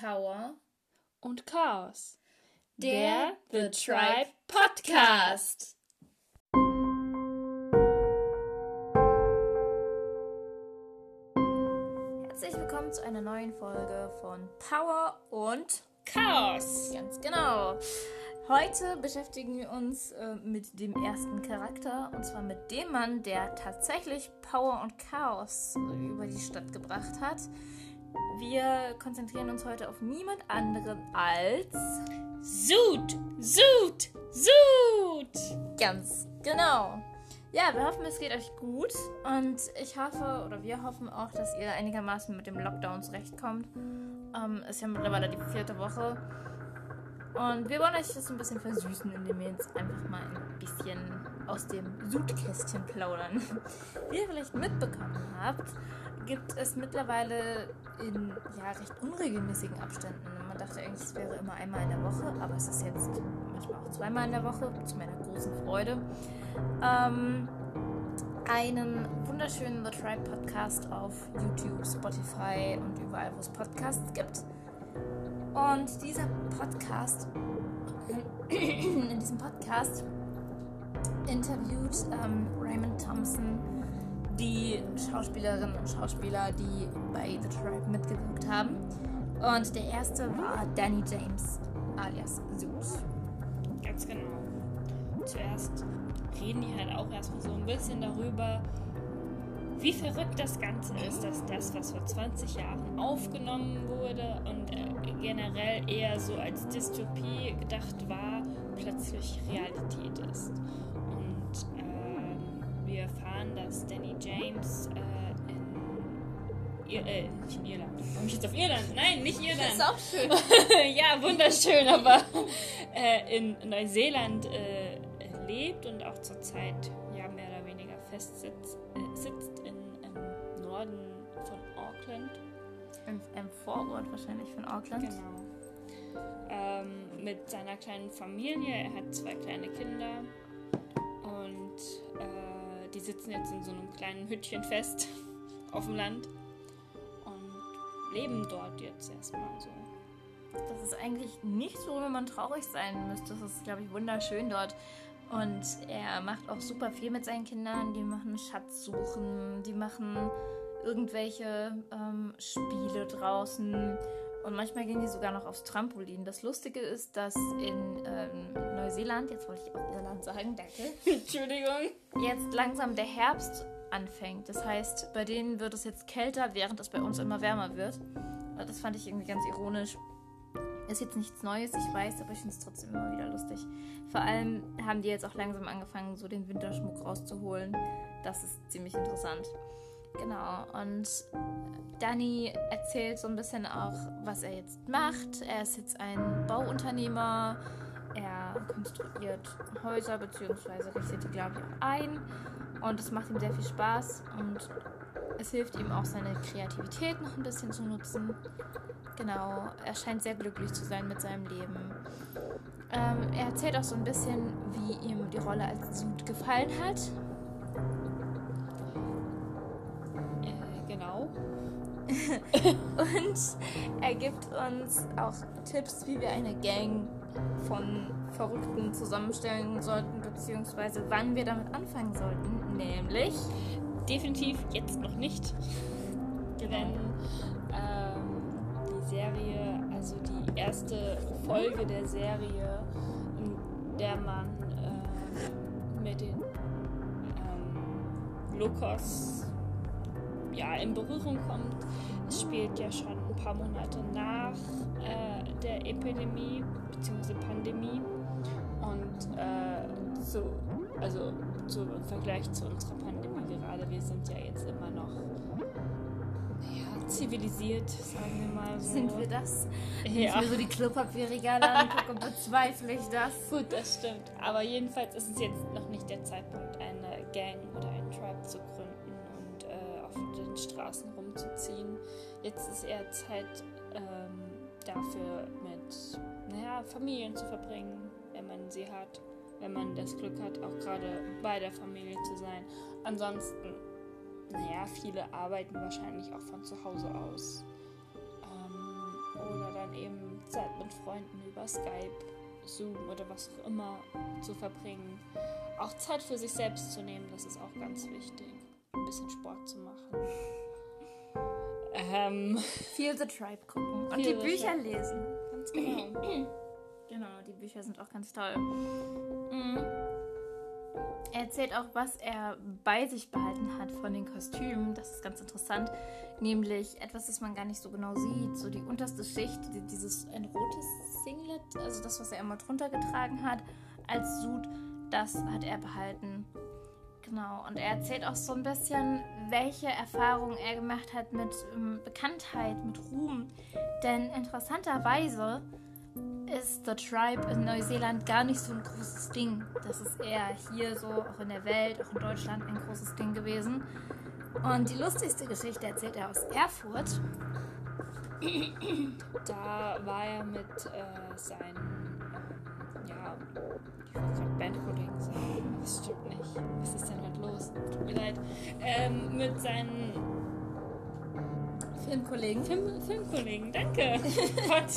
Power und Chaos. Der The Tribe Podcast. Herzlich willkommen zu einer neuen Folge von Power und Chaos. Ganz genau. Heute beschäftigen wir uns äh, mit dem ersten Charakter und zwar mit dem Mann, der tatsächlich Power und Chaos über die Stadt gebracht hat. Wir konzentrieren uns heute auf niemand anderen als Sud, Sud, Sud. Ganz genau. Ja, wir hoffen, es geht euch gut und ich hoffe oder wir hoffen auch, dass ihr einigermaßen mit dem Lockdown zurechtkommt. Ähm, ist ja mittlerweile die vierte Woche und wir wollen euch das ein bisschen versüßen, indem wir jetzt einfach mal ein bisschen aus dem Sudkästchen plaudern. Wie ihr vielleicht mitbekommen habt, gibt es mittlerweile in ja, recht unregelmäßigen Abständen. Man dachte eigentlich, es wäre immer einmal in der Woche, aber es ist jetzt manchmal auch zweimal in der Woche, zu meiner großen Freude. Ähm, einen wunderschönen The Tribe Podcast auf YouTube, Spotify und überall, wo es Podcasts gibt. Und dieser Podcast, in diesem Podcast interviewt ähm, Raymond Thompson die Schauspielerinnen und Schauspieler, die bei The Tribe mitgewirkt haben. Und der erste war Danny James, alias Zeus. Ganz genau. Zuerst reden die halt auch erstmal so ein bisschen darüber, wie verrückt das Ganze ist, dass das, was vor 20 Jahren aufgenommen wurde und äh, generell eher so als Dystopie gedacht war, plötzlich Realität ist. Und äh, wir erfahren, dass Danny James äh, in, Ir äh, nicht in Irland. Komme ich jetzt auf Irland? Nein, nicht Irland. Das ist auch schön. ja, wunderschön, aber äh, in Neuseeland äh, lebt und auch zurzeit ja mehr oder weniger festsitzt äh, sitzt Norden von Auckland. Im, Im Vorort wahrscheinlich von Auckland. Genau. Ähm, mit seiner kleinen Familie. Er hat zwei kleine Kinder und äh, die sitzen jetzt in so einem kleinen Hüttchen fest auf dem Land und leben dort jetzt erstmal so. Das ist eigentlich nicht so, wenn man traurig sein müsste. Das ist, glaube ich, wunderschön dort. Und er macht auch super viel mit seinen Kindern. Die machen Schatzsuchen, die machen irgendwelche ähm, Spiele draußen. Und manchmal gehen die sogar noch aufs Trampolin. Das Lustige ist, dass in ähm, Neuseeland, jetzt wollte ich auch Irland sagen, danke, Entschuldigung. jetzt langsam der Herbst anfängt. Das heißt, bei denen wird es jetzt kälter, während es bei uns immer wärmer wird. Das fand ich irgendwie ganz ironisch. Ist jetzt nichts Neues, ich weiß, aber ich finde es trotzdem immer wieder lustig. Vor allem haben die jetzt auch langsam angefangen, so den Winterschmuck rauszuholen. Das ist ziemlich interessant. Genau, und Danny erzählt so ein bisschen auch, was er jetzt macht. Er ist jetzt ein Bauunternehmer. Er konstruiert Häuser bzw. richtet die, glaube ich, ein. Und es macht ihm sehr viel Spaß und es hilft ihm auch, seine Kreativität noch ein bisschen zu nutzen. Genau, er scheint sehr glücklich zu sein mit seinem Leben. Ähm, er erzählt auch so ein bisschen, wie ihm die Rolle als Sud gefallen hat. Genau. Und er gibt uns auch Tipps, wie wir eine Gang von Verrückten zusammenstellen sollten, beziehungsweise wann wir damit anfangen sollten. Nämlich Definitiv jetzt noch nicht. Denn ähm, die Serie, also die erste Folge der Serie, in der man äh, mit den ähm, Lokos ja, in Berührung kommt, es spielt ja schon ein paar Monate nach äh, der Epidemie bzw. Pandemie und äh, so, also zu, im Vergleich zu unserer Pandemie gerade, wir sind ja jetzt immer noch naja, zivilisiert, sagen wir mal so. sind wir das. Wenn Ja. ich mir so die Klopapierregale angucke, bezweifle ich das. Gut, das stimmt. Aber jedenfalls ist es jetzt noch nicht der Zeitpunkt, eine Gang oder einen Tribe zu gründen auf den Straßen rumzuziehen. Jetzt ist eher Zeit ähm, dafür, mit naja, Familien zu verbringen, wenn man sie hat. Wenn man das Glück hat, auch gerade bei der Familie zu sein. Ansonsten, naja, viele arbeiten wahrscheinlich auch von zu Hause aus. Ähm, oder dann Freunden über Skype, Zoom oder was auch immer zu verbringen. Auch Zeit für sich selbst zu nehmen, das ist auch ganz wichtig. Ein bisschen Sport zu machen. Ähm, Feel the Tribe gucken und die Bücher Tribe. lesen. Ganz genau. genau, die Bücher sind auch ganz toll. Mhm. Er erzählt auch, was er bei sich behalten hat von den Kostümen. Das ist ganz interessant. Nämlich etwas, das man gar nicht so genau sieht. So die unterste Schicht, dieses ein rotes Singlet, also das, was er immer drunter getragen hat, als Sud, das hat er behalten. Genau. Und er erzählt auch so ein bisschen, welche Erfahrungen er gemacht hat mit ähm, Bekanntheit, mit Ruhm. Denn interessanterweise ist The Tribe in Neuseeland gar nicht so ein großes Ding. Das ist eher hier so, auch in der Welt, auch in Deutschland ein großes Ding gewesen. Und die lustigste Geschichte erzählt er aus Erfurt. Da war er mit äh, seinen, ähm, ja, ich Bandkollegen sagen, das stimmt nicht. Was ist denn heute los? Tut mir leid. Ähm, mit seinen Filmkollegen. Film, Filmkollegen, danke. Gott.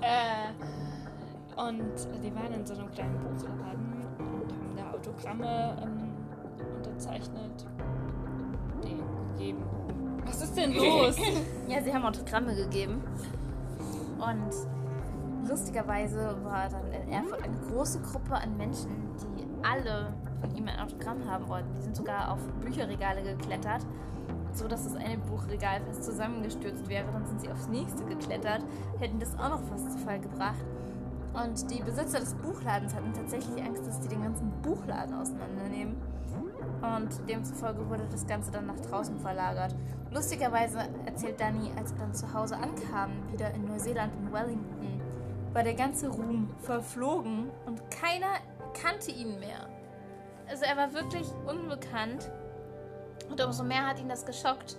Äh, und die waren in so einem kleinen Buchladen und haben da Autogramme ähm, unterzeichnet, die gegeben. Was ist denn los? ja, sie haben Autogramme gegeben. Und lustigerweise war dann in Erfurt eine große Gruppe an Menschen, die alle von ihm ein Autogramm haben wollten. Die sind sogar auf Bücherregale geklettert, so dass das eine Buchregal fast zusammengestürzt wäre. Dann sind sie aufs nächste geklettert, hätten das auch noch fast zu Fall gebracht. Und die Besitzer des Buchladens hatten tatsächlich Angst, dass die den ganzen Buchladen auseinandernehmen. Und demzufolge wurde das Ganze dann nach draußen verlagert. Lustigerweise erzählt Danny, als wir dann zu Hause ankamen, wieder in Neuseeland in Wellington, war der ganze Ruhm verflogen und keiner kannte ihn mehr. Also er war wirklich unbekannt. Und umso mehr hat ihn das geschockt,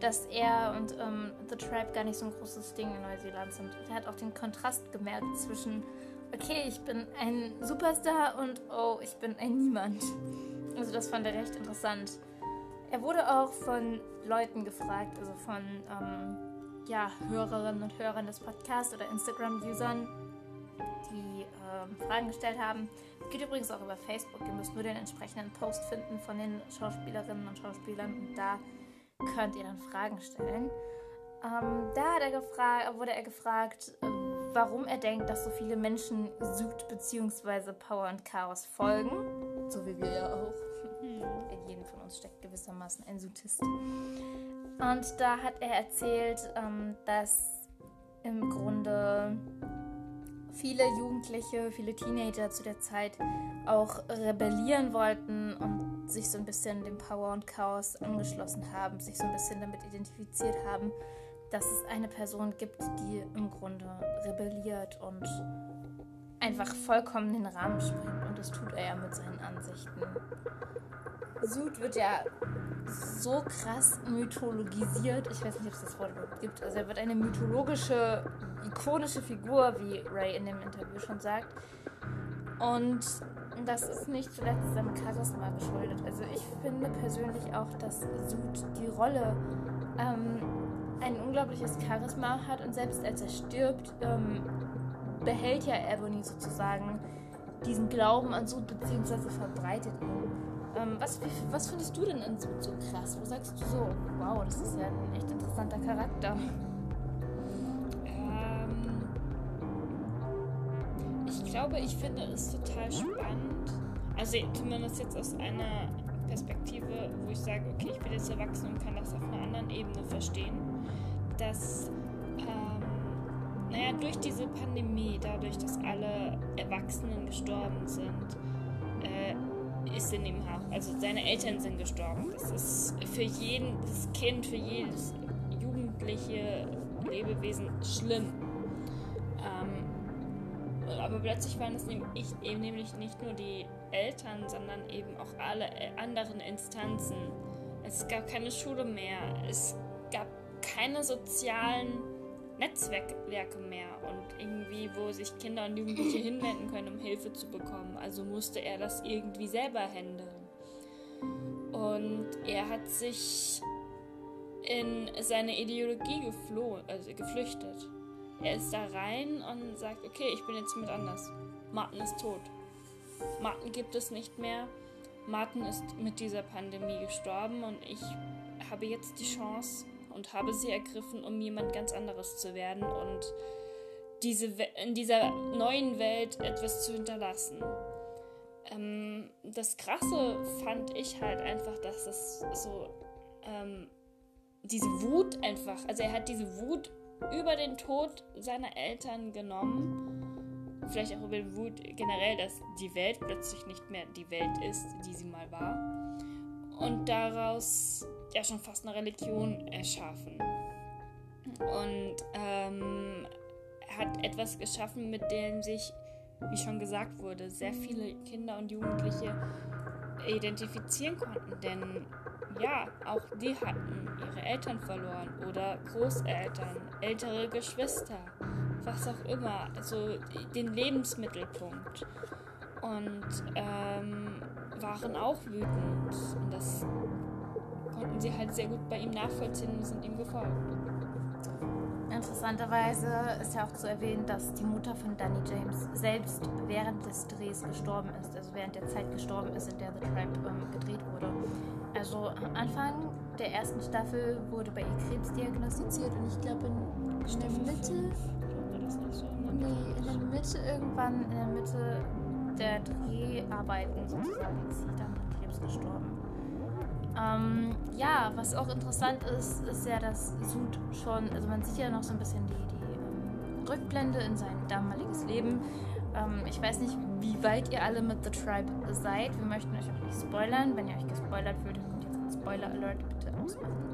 dass er und ähm, The Tribe gar nicht so ein großes Ding in Neuseeland sind. Er hat auch den Kontrast gemerkt zwischen, okay, ich bin ein Superstar und oh, ich bin ein Niemand. Also das fand er recht interessant. Er wurde auch von Leuten gefragt, also von ähm, ja, Hörerinnen und Hörern des Podcasts oder Instagram-Usern, die ähm, Fragen gestellt haben. Geht übrigens auch über Facebook. Ihr müsst nur den entsprechenden Post finden von den Schauspielerinnen und Schauspielern und da könnt ihr dann Fragen stellen. Ähm, da er wurde er gefragt, warum er denkt, dass so viele Menschen Süd bzw. Power und Chaos folgen. So wie wir ja auch. In jedem von uns steckt gewissermaßen ein Südist. Und da hat er erzählt, ähm, dass im Grunde viele Jugendliche, viele Teenager zu der Zeit auch rebellieren wollten und sich so ein bisschen dem Power und Chaos angeschlossen haben, sich so ein bisschen damit identifiziert haben, dass es eine Person gibt, die im Grunde rebelliert und einfach vollkommen den Rahmen springt. Und das tut er ja mit seinen Ansichten. Sud wird ja so krass mythologisiert. Ich weiß nicht, ob es das Wort überhaupt gibt. Also er wird eine mythologische, ikonische Figur, wie Ray in dem Interview schon sagt. Und das ist nicht zuletzt seinem Charisma geschuldet. Also ich finde persönlich auch, dass Sud die Rolle ähm, ein unglaubliches Charisma hat und selbst als er stirbt, ähm, behält ja Ebony sozusagen diesen Glauben an Sud beziehungsweise verbreitet ihn. Was, was findest du denn an Sud so krass? Wo sagst du so, wow, das ist ja ein echt interessanter Charakter? Ähm, ich glaube, ich finde es total spannend. Also zumindest jetzt aus einer Perspektive, wo ich sage, okay, ich bin jetzt erwachsen und kann das auf einer anderen Ebene verstehen, dass ähm, naja, durch diese Pandemie, dadurch, dass alle Erwachsenen gestorben sind, ist in ihm auch, also seine Eltern sind gestorben. Das ist für jedes Kind, für jedes jugendliche Lebewesen schlimm. Ähm, aber plötzlich waren es nämlich, eben nämlich nicht nur die Eltern, sondern eben auch alle anderen Instanzen. Es gab keine Schule mehr, es gab keine sozialen Netzwerke mehr und irgendwie, wo sich Kinder und Jugendliche hinwenden können, um Hilfe zu bekommen. Also musste er das irgendwie selber handeln. Und er hat sich in seine Ideologie geflohen, also geflüchtet. er ist da rein und sagt, okay, ich bin jetzt jemand anders. Martin ist tot. Martin gibt es nicht mehr. Martin ist mit dieser Pandemie gestorben und ich habe jetzt die Chance und habe sie ergriffen, um jemand ganz anderes zu werden und diese in dieser neuen Welt etwas zu hinterlassen. Ähm, das Krasse fand ich halt einfach, dass es so ähm, diese Wut einfach, also er hat diese Wut über den Tod seiner Eltern genommen. Vielleicht auch über die Wut generell, dass die Welt plötzlich nicht mehr die Welt ist, die sie mal war. Und daraus ja schon fast eine Religion erschaffen. Und ähm, hat etwas geschaffen, mit dem sich, wie schon gesagt wurde, sehr viele Kinder und Jugendliche identifizieren konnten. Denn ja, auch die hatten ihre Eltern verloren oder Großeltern, ältere Geschwister, was auch immer, also den Lebensmittelpunkt. Und ähm, waren auch wütend. Und das konnten sie halt sehr gut bei ihm nachvollziehen und sind ihm gefolgt. Interessanterweise ist ja auch zu erwähnen, dass die Mutter von Danny James selbst während des Drehs gestorben ist, also während der Zeit gestorben ist, in der The Tribe ähm, gedreht wurde. Also am Anfang der ersten Staffel wurde bei ihr Krebs diagnostiziert und ich glaube in, in der Mitte. Nee, in der Mitte irgendwann, in der Mitte der Dreharbeiten sozusagen ist sie dann an Krebs gestorben. Ähm, ja, was auch interessant ist, ist ja, dass Sud schon, also man sieht ja noch so ein bisschen die, die ähm, Rückblende in sein damaliges Leben. Ähm, ich weiß nicht, wie weit ihr alle mit The Tribe seid. Wir möchten euch auch nicht spoilern. Wenn ihr euch gespoilert fühlt, dann kommt jetzt ein Spoiler-Alert, bitte ausmachen.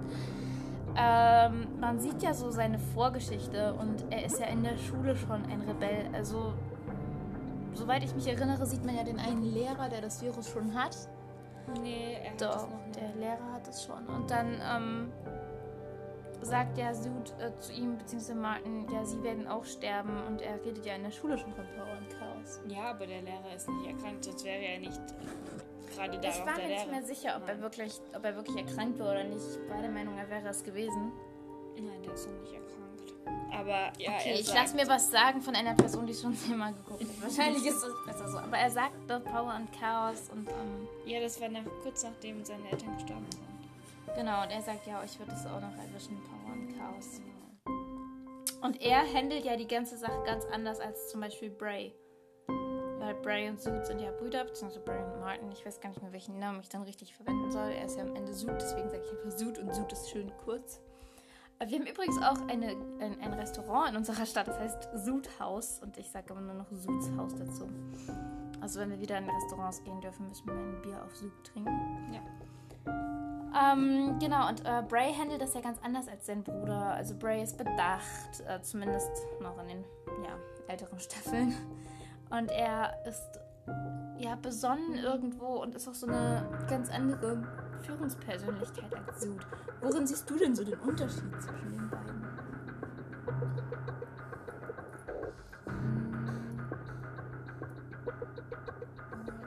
Ähm, man sieht ja so seine Vorgeschichte und er ist ja in der Schule schon ein Rebell. Also, soweit ich mich erinnere, sieht man ja den einen Lehrer, der das Virus schon hat. Nee, er hat Doch, das noch nicht. der Lehrer hat es schon. Und dann ähm, sagt der Sud äh, zu ihm, beziehungsweise Martin, ja, sie werden auch sterben. Und er redet ja in der Schule schon von Power und Chaos. Ja, aber der Lehrer ist nicht erkrankt, sonst wäre er nicht gerade darauf Ich war mir nicht mehr sicher, ob er, wirklich, ob er wirklich erkrankt war oder nicht. Ich war der Meinung, er wäre es gewesen. Nein, der ist noch nicht erkrankt. Aber ja, Okay, ich lasse mir was sagen von einer Person, die schon zehnmal geguckt hat. Wahrscheinlich ist es besser so. Aber er sagt doch Power und Chaos und ähm, Ja, das war nach, kurz nachdem seine Eltern gestorben sind. genau, und er sagt, ja, euch wird es auch noch erwischen, Power und Chaos. Und er handelt ja die ganze Sache ganz anders als zum Beispiel Bray. Weil Bray und Zoot sind ja Brüder, beziehungsweise Bray und Martin. Ich weiß gar nicht mehr, welchen Namen ich dann richtig verwenden soll. Er ist ja am Ende Zoot, deswegen sage ich einfach Zoot und Zoot ist schön kurz. Äh, Wir haben übrigens auch eine, ein, ein Restaurant in unserer Stadt, das heißt House und ich sage immer nur noch Zoots Haus dazu. Also wenn wir wieder in Restaurants gehen dürfen, müssen wir ein Bier auf Zoot trinken. Ja. Ähm, genau, und äh, Bray handelt das ja ganz anders als sein Bruder. Also Bray ist bedacht, äh, zumindest noch in den ja, älteren Staffeln. Und er ist ja besonnen irgendwo und ist auch so eine ganz andere Führungspersönlichkeit als Sud. Worin siehst du denn so den Unterschied zwischen den beiden?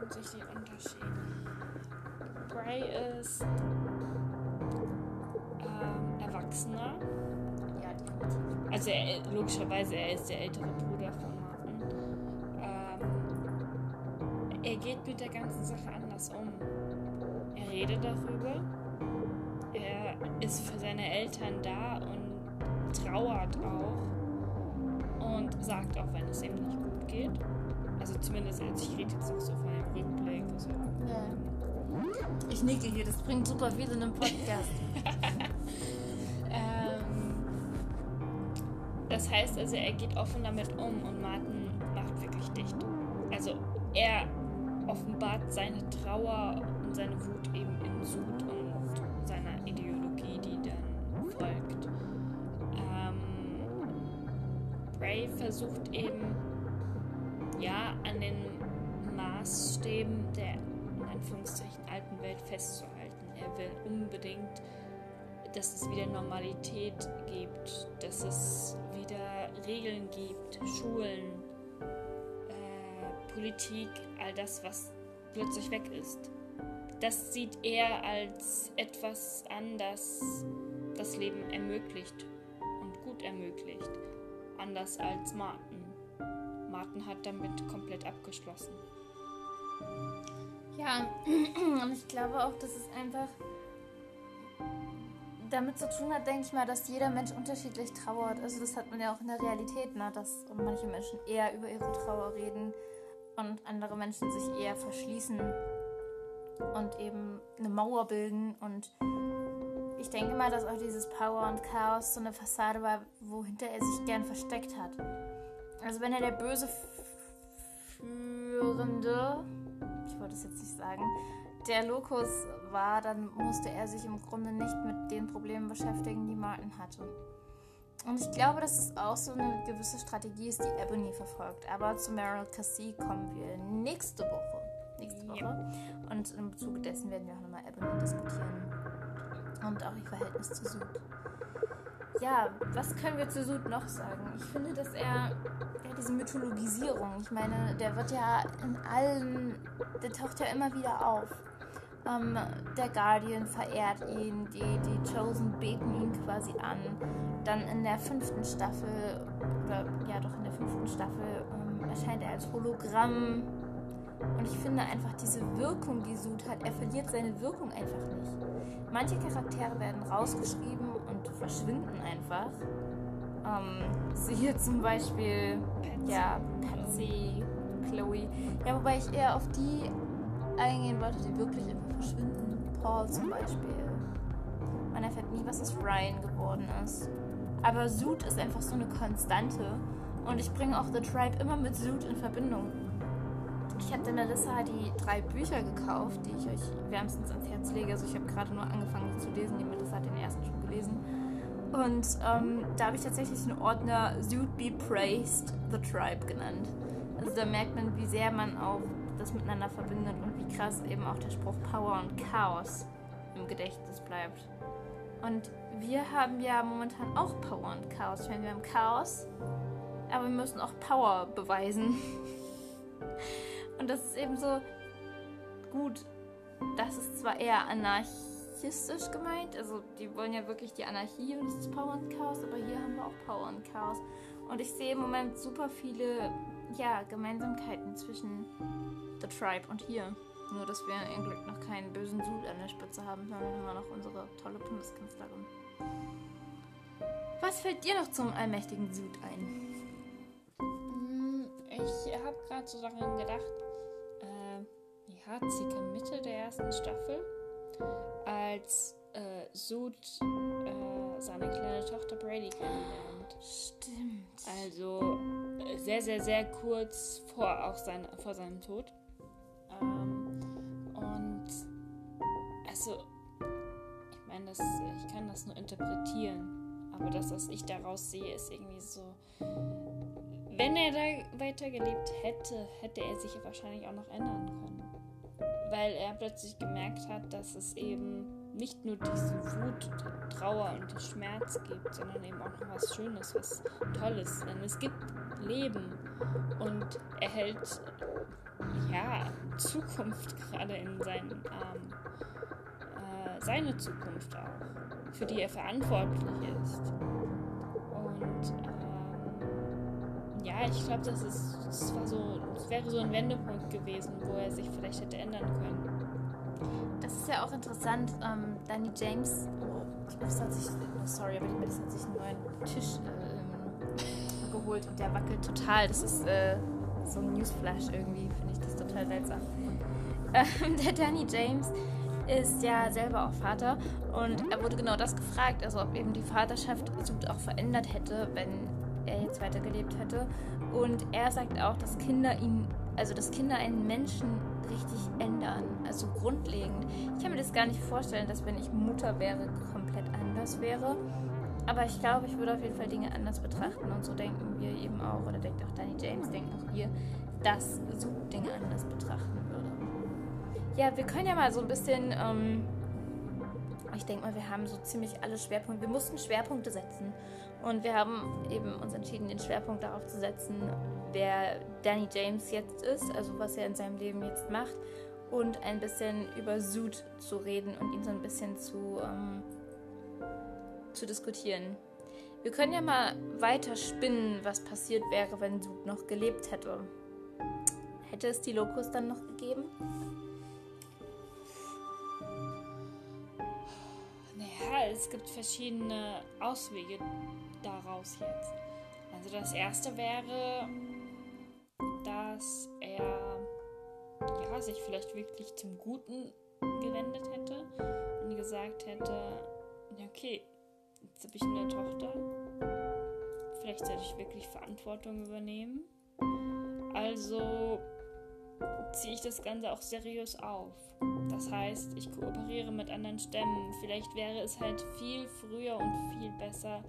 Und sich den Unterschied. Bray ist ähm, erwachsener. Ja, definitiv. Also er, logischerweise, er ist der ältere Bruder von Martin. Ähm, er geht mit der ganzen Sache anders um. Redet darüber. Er ist für seine Eltern da und trauert auch. Und sagt auch, wenn es ihm nicht gut geht. Also zumindest, als ich rede jetzt auch so von einem Rückblick. So. Ja. Ich nicke hier, das bringt super viel in einem Podcast. Ähm, das heißt also, er geht offen damit um und Martin macht wirklich dicht. Also er offenbart seine Trauer seine Wut eben in Sud und seiner Ideologie, die dann folgt. Ähm, Bray versucht eben ja an den Maßstäben der in Anführungszeichen alten Welt festzuhalten. Er will unbedingt dass es wieder Normalität gibt, dass es wieder Regeln gibt, Schulen, äh, Politik, all das, was plötzlich weg ist. Das sieht er als etwas an, das das Leben ermöglicht und gut ermöglicht. Anders als Martin. Martin hat damit komplett abgeschlossen. Ja, und ich glaube auch, dass es einfach damit zu tun hat, denke ich mal, dass jeder Mensch unterschiedlich trauert. Also das hat man ja auch in der Realität, ne? dass manche Menschen eher über ihre Trauer reden und andere Menschen sich eher verschließen und eben eine Mauer bilden. Und ich denke mal, dass auch dieses Power und Chaos so eine Fassade war, wohinter er sich gern versteckt hat. Also wenn er der böse Führende, ich wollte es jetzt nicht sagen, der Lokus war, dann musste er sich im Grunde nicht mit den Problemen beschäftigen, die Martin hatte. Und ich glaube, dass es auch so eine gewisse Strategie ist, die Ebony verfolgt. Aber zu Meryl Cassie kommen wir nächste Woche. Ja. Und im Zuge dessen werden wir auch nochmal Ebony diskutieren. Und auch ihr Verhältnis zu Sud. Ja, was können wir zu Sud noch sagen? Ich finde, dass er ja, diese Mythologisierung, ich meine, der wird ja in allen, der taucht ja immer wieder auf. Ähm, der Guardian verehrt ihn, die, die Chosen beten ihn quasi an. Dann in der fünften Staffel, oder ja doch in der fünften Staffel, ähm, erscheint er als Hologramm. Und ich finde einfach diese Wirkung, die Sud hat, er verliert seine Wirkung einfach nicht. Manche Charaktere werden rausgeschrieben und verschwinden einfach. Ähm, siehe zum Beispiel Patsy. ja, Patsy, Chloe. Ja, wobei ich eher auf die eingehen wollte, die wirklich einfach verschwinden. Paul zum Beispiel. Man erfährt nie, was aus Ryan geworden ist. Aber Zoot ist einfach so eine Konstante. Und ich bringe auch The Tribe immer mit Zoot in Verbindung. Ich habe der Melissa die drei Bücher gekauft, die ich euch wärmstens ans Herz lege. Also ich habe gerade nur angefangen zu lesen. Die Melissa hat den ersten schon gelesen. Und ähm, da habe ich tatsächlich den Ordner Zoot Be Praised The Tribe genannt. Also da merkt man, wie sehr man auch das miteinander verbindet und wie krass eben auch der Spruch Power und Chaos im Gedächtnis bleibt. Und wir haben ja momentan auch Power und Chaos. Ich meine, wir haben Chaos, aber wir müssen auch Power beweisen. Und das ist eben so gut. Das ist zwar eher anarchistisch gemeint, also die wollen ja wirklich die Anarchie und das Power und Chaos, aber hier haben wir auch Power und Chaos. Und ich sehe im Moment super viele ja, Gemeinsamkeiten zwischen The Tribe und hier. Nur, dass wir im Glück noch keinen bösen Sud an der Spitze haben, sondern immer noch unsere tolle Bundeskanzlerin. Was fällt dir noch zum allmächtigen Sud ein? Hm, ich habe gerade so daran gedacht, circa Mitte der ersten Staffel, als äh, Sud äh, seine kleine Tochter Brady kennenlernt. Stimmt. Also äh, sehr, sehr, sehr kurz vor, auch sein, vor seinem Tod. Ähm, und also, ich meine, ich kann das nur interpretieren. Aber das, was ich daraus sehe, ist irgendwie so. Wenn er da weitergelebt hätte, hätte er sich wahrscheinlich auch noch ändern können. Weil er plötzlich gemerkt hat, dass es eben nicht nur diese Wut, Trauer und Schmerz gibt, sondern eben auch noch was Schönes, was Tolles. Denn es gibt Leben und er hält ja, Zukunft gerade in seinen Armen. Äh, seine Zukunft auch, für die er verantwortlich ist. Und ähm, ja, ich glaube, das ist, das war so, das wäre so ein Wendepunkt gewesen, wo er sich vielleicht hätte ändern können. Das ist ja auch interessant. Ähm, Danny James, oh, die Melissa hat sich, sorry, aber die hat sich einen neuen Tisch äh, geholt und der wackelt total. Das ist äh, so ein Newsflash irgendwie, finde ich das total seltsam. Ähm, der Danny James ist ja selber auch Vater und er wurde genau das gefragt, also ob eben die Vaterschaft Sud auch verändert hätte, wenn er jetzt weitergelebt hätte. Und er sagt auch, dass Kinder ihn, also dass Kinder einen Menschen richtig ändern, also grundlegend. Ich kann mir das gar nicht vorstellen, dass wenn ich Mutter wäre, komplett anders wäre. Aber ich glaube, ich würde auf jeden Fall Dinge anders betrachten und so denken wir eben auch, oder denkt auch Danny James, denken auch wir, dass so Dinge anders betrachten würde. Ja, wir können ja mal so ein bisschen, ähm, ich denke mal, wir haben so ziemlich alle Schwerpunkte, wir mussten Schwerpunkte setzen und wir haben eben uns entschieden, den Schwerpunkt darauf zu setzen, wer Danny James jetzt ist, also was er in seinem Leben jetzt macht und ein bisschen über Zoot zu reden und ihn so ein bisschen zu... Ähm, zu diskutieren. Wir können ja mal weiter spinnen, was passiert wäre, wenn Sud noch gelebt hätte. Hätte es die Locust dann noch gegeben? Naja, es gibt verschiedene Auswege daraus jetzt. Also das erste wäre, dass er ja, sich vielleicht wirklich zum Guten gewendet hätte und gesagt hätte, okay, jetzt habe ich eine Tochter, vielleicht sollte ich wirklich Verantwortung übernehmen. Also ziehe ich das Ganze auch seriös auf. Das heißt, ich kooperiere mit anderen Stämmen. Vielleicht wäre es halt viel früher und viel besser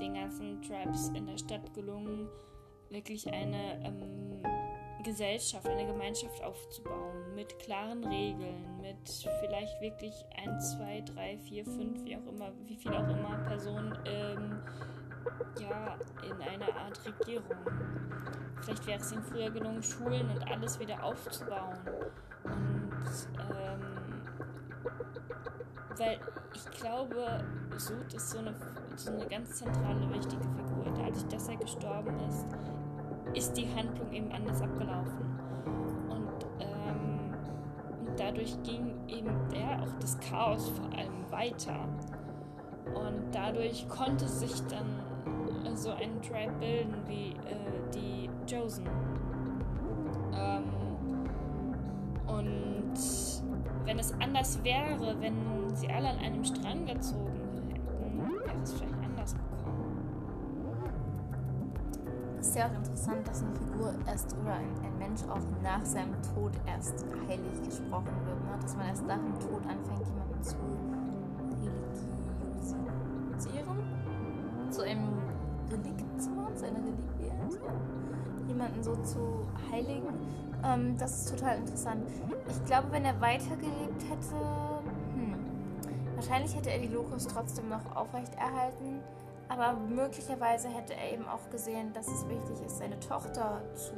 den ganzen Tribes in der Stadt gelungen, wirklich eine ähm, Gesellschaft, eine Gemeinschaft aufzubauen mit klaren Regeln, mit vielleicht wirklich ein, zwei, drei, vier, fünf, wie auch immer, wie viel auch immer Personen ähm, ja, in einer Art Regierung. Vielleicht wäre es ihnen früher gelungen, Schulen und alles wieder aufzubauen. Und ähm, weil ich glaube, Sud ist so eine, so eine ganz zentrale, wichtige Figur. Dadurch, dass er gestorben ist, ist die Handlung eben anders abgelaufen. Und, ähm, dadurch ging eben ja, auch das Chaos vor allem weiter. Und dadurch konnte sich dann so ein Tribe bilden wie äh, die Josen. Ähm, und wenn es anders wäre, wenn sie alle an einem Strang gezogen hätten, wäre es vielleicht anders gekommen. Es ist ja auch interessant, dass eine Figur erst oder ein, ein Mensch auch nach seinem Tod erst heilig gesprochen wird. Ne? Dass man erst nach dem Tod anfängt, jemanden zu Einer Reliquie. Also jemanden so zu heiligen. Ähm, das ist total interessant. Ich glaube, wenn er weitergelebt hätte, hm, wahrscheinlich hätte er die Locus trotzdem noch aufrechterhalten. Aber möglicherweise hätte er eben auch gesehen, dass es wichtig ist, seine Tochter zu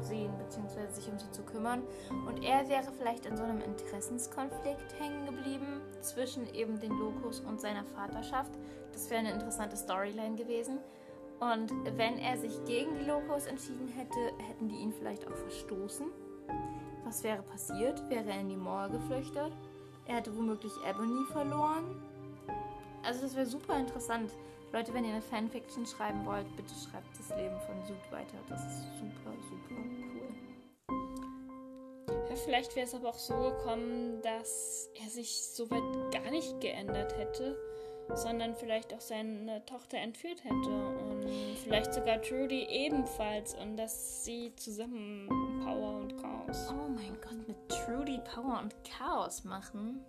sehen bzw. sich um sie zu kümmern. Und er wäre vielleicht in so einem Interessenskonflikt hängen geblieben zwischen eben den Locus und seiner Vaterschaft. Das wäre eine interessante Storyline gewesen. Und wenn er sich gegen die Locos entschieden hätte, hätten die ihn vielleicht auch verstoßen. Was wäre passiert? Wäre er in die Mauer geflüchtet? Er hätte womöglich Ebony verloren. Also das wäre super interessant. Leute, wenn ihr eine Fanfiction schreiben wollt, bitte schreibt das Leben von Sud weiter. Das ist super, super cool. Ja, vielleicht wäre es aber auch so gekommen, dass er sich soweit gar nicht geändert hätte sondern vielleicht auch seine Tochter entführt hätte und vielleicht sogar Trudy ebenfalls und dass sie zusammen Power und Chaos. Oh mein Gott, mit Trudy Power und Chaos machen?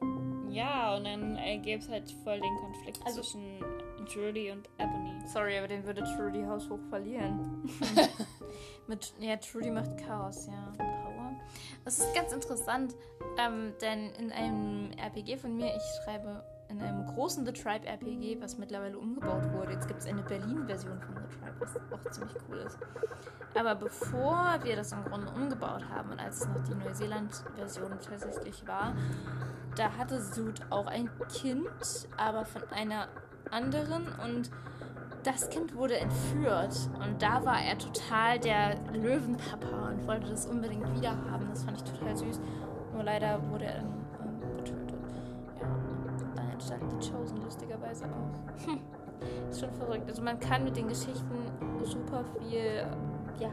Ja, und dann ergäbe es halt voll den Konflikt also, zwischen Trudy und Ebony. Sorry, aber den würde Trudy haushoch verlieren. mit, ja, Trudy macht Chaos, ja. Power. Das ist ganz interessant, ähm, denn in einem RPG von mir, ich schreibe in einem großen The Tribe RPG, was mittlerweile umgebaut wurde. Jetzt gibt es eine Berlin-Version von The Tribe, was auch ziemlich cool ist. Aber bevor wir das im Grunde umgebaut haben und als es noch die Neuseeland-Version tatsächlich war, da hatte Sud auch ein Kind, aber von einer anderen und das Kind wurde entführt und da war er total der Löwenpapa und wollte das unbedingt wieder haben. Das fand ich total süß. Nur leider wurde er dann entstanden die Chosen lustigerweise auch. Hm. Ist schon verrückt. Also man kann mit den Geschichten super viel, ja,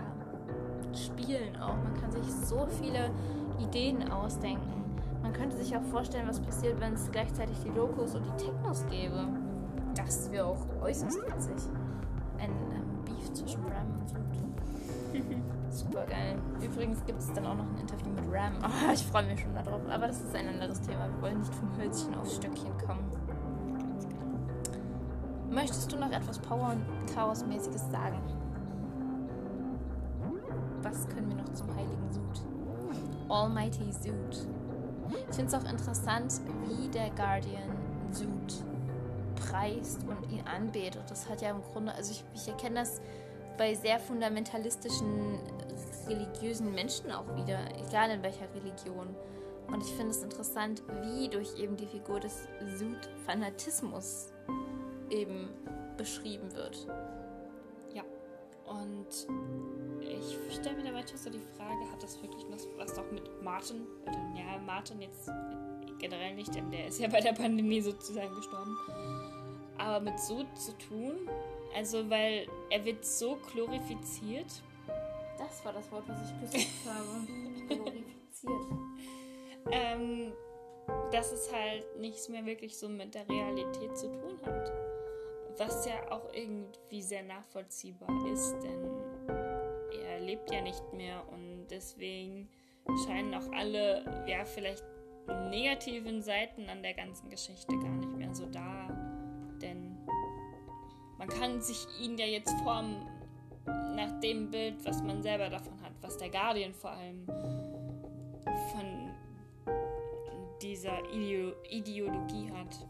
spielen auch. Man kann sich so viele Ideen ausdenken. Man könnte sich auch vorstellen, was passiert, wenn es gleichzeitig die Locos und die Technos gäbe. Das wäre auch äußerst witzig. Ein ähm, Beef zwischen Ram. Super geil. Übrigens gibt es dann auch noch ein Interview mit Ram. Oh, ich freue mich schon darauf. Aber das ist ein anderes Thema. Wir wollen nicht vom Hölzchen aufs Stöckchen kommen. Möchtest du noch etwas Power- und Chaos-mäßiges sagen? Was können wir noch zum heiligen Sud? Almighty Sud. Ich finde es auch interessant, wie der Guardian Sud preist und ihn anbetet. Das hat ja im Grunde, also ich, ich erkenne das bei sehr fundamentalistischen religiösen Menschen auch wieder, egal in welcher Religion. Und ich finde es interessant, wie durch eben die Figur des Sud Fanatismus eben beschrieben wird. Ja. Und ich stelle mir dabei so die Frage, hat das wirklich was, was doch mit Martin, oder ja, Martin jetzt generell nicht, denn der ist ja bei der Pandemie sozusagen gestorben, aber mit Sud zu tun? Also, weil er wird so glorifiziert. Das war das Wort, was ich gesucht habe. glorifiziert. ähm, dass es halt nichts mehr wirklich so mit der Realität zu tun hat. Was ja auch irgendwie sehr nachvollziehbar ist, denn er lebt ja nicht mehr und deswegen scheinen auch alle, ja, vielleicht negativen Seiten an der ganzen Geschichte gar nicht mehr so da. Denn man kann sich ihn ja jetzt formen nach dem Bild, was man selber davon hat, was der Guardian vor allem von dieser Ideo Ideologie hat.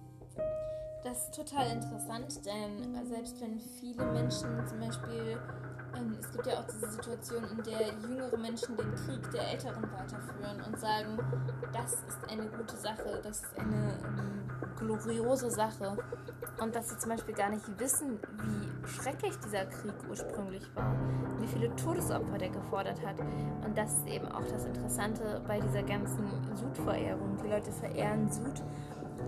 Das ist total interessant, denn selbst wenn viele Menschen zum Beispiel es gibt ja auch diese Situation, in der jüngere Menschen den Krieg der Älteren weiterführen und sagen, das ist eine gute Sache, das ist eine ähm, gloriose Sache. Und dass sie zum Beispiel gar nicht wissen, wie schrecklich dieser Krieg ursprünglich war, wie viele Todesopfer der gefordert hat. Und das ist eben auch das Interessante bei dieser ganzen Sud-Verehrung. Die Leute verehren Sud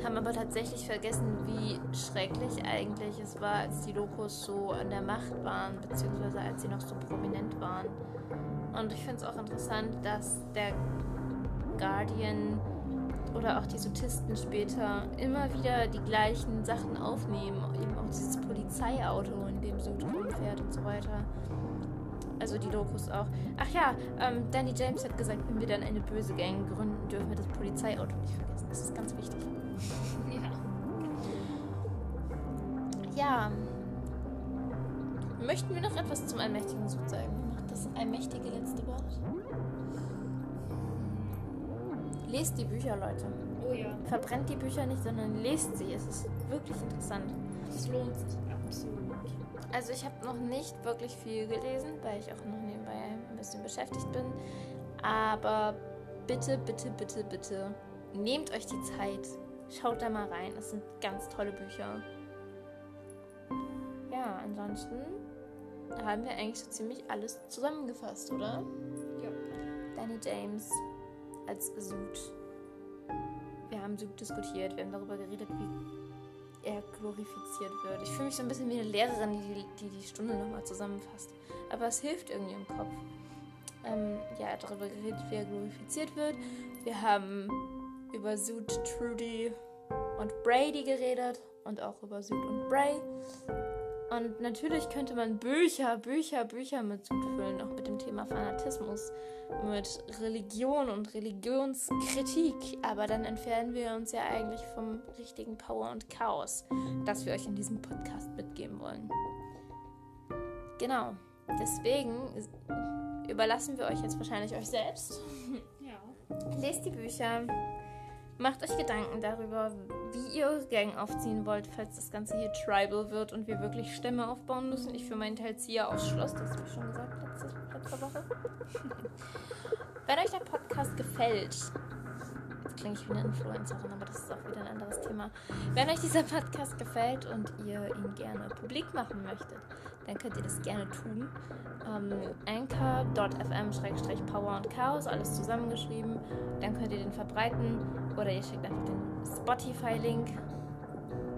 haben aber tatsächlich vergessen, wie schrecklich eigentlich es war, als die Locos so an der Macht waren, beziehungsweise als sie noch so prominent waren. Und ich finde es auch interessant, dass der Guardian oder auch die Sutisten später immer wieder die gleichen Sachen aufnehmen. Eben auch dieses Polizeiauto, in dem Sud rumfährt und so weiter. Also die Locos auch. Ach ja, ähm, Danny James hat gesagt, wenn wir dann eine böse Gang gründen, dürfen wir das Polizeiauto nicht vergessen. Das ist ganz wichtig. Ja. Ja. Möchten wir noch etwas zum allmächtigen Sud sagen? Macht das allmächtige letzte Wort? Lest die Bücher, Leute. Oh ja. Verbrennt die Bücher nicht, sondern lest sie. Es ist wirklich interessant. Es lohnt sich absolut. Also ich habe noch nicht wirklich viel gelesen, weil ich auch noch nebenbei ein bisschen beschäftigt bin. Aber bitte, bitte, bitte, bitte, nehmt euch die Zeit. Schaut da mal rein. Es sind ganz tolle Bücher. Ja, ansonsten haben wir eigentlich so ziemlich alles zusammengefasst, oder? Ja. Danny James als Sud. Wir haben Sud diskutiert, wir haben darüber geredet, wie er glorifiziert wird. Ich fühle mich so ein bisschen wie eine Lehrerin, die die, die Stunde nochmal zusammenfasst. Aber es hilft irgendwie im Kopf. Ähm, ja, er darüber geredet, wie er glorifiziert wird. Wir haben über Sud, Trudy und Brady geredet und auch über Sud und Bray. Und natürlich könnte man Bücher, Bücher, Bücher mit Sud füllen, auch mit dem Thema Fanatismus, mit Religion und Religionskritik. Aber dann entfernen wir uns ja eigentlich vom richtigen Power und Chaos, das wir euch in diesem Podcast mitgeben wollen. Genau. Deswegen überlassen wir euch jetzt wahrscheinlich euch selbst. Ja. Lest die Bücher. Macht euch Gedanken darüber, wie ihr eure Gang aufziehen wollt, falls das Ganze hier tribal wird und wir wirklich Stämme aufbauen müssen. Ich für meinen Teil ziehe aus Schloss, das habe ich schon gesagt letzte, letzte Woche. Wenn euch der Podcast gefällt, jetzt klinge ich wie eine Influencerin, aber das ist auch wieder ein anderes Thema. Wenn euch dieser Podcast gefällt und ihr ihn gerne publik machen möchtet, dann könnt ihr das gerne tun. Ähm, Anchor.fm-power und Chaos, alles zusammengeschrieben. Dann könnt ihr den verbreiten oder ihr schickt einfach den Spotify-Link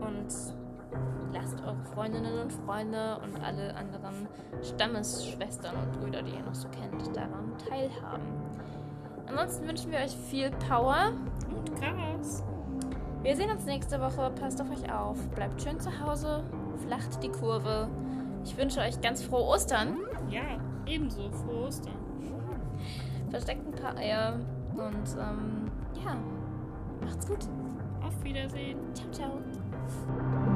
und lasst eure Freundinnen und Freunde und alle anderen Stammesschwestern und Brüder, die ihr noch so kennt, daran teilhaben. Ansonsten wünschen wir euch viel Power. Und Chaos. Wir sehen uns nächste Woche. Passt auf euch auf. Bleibt schön zu Hause. Flacht die Kurve. Ich wünsche euch ganz frohe Ostern. Ja, ebenso. Frohe Ostern. Versteckt ein paar Eier. Und ähm, ja, macht's gut. Auf Wiedersehen. Ciao, ciao.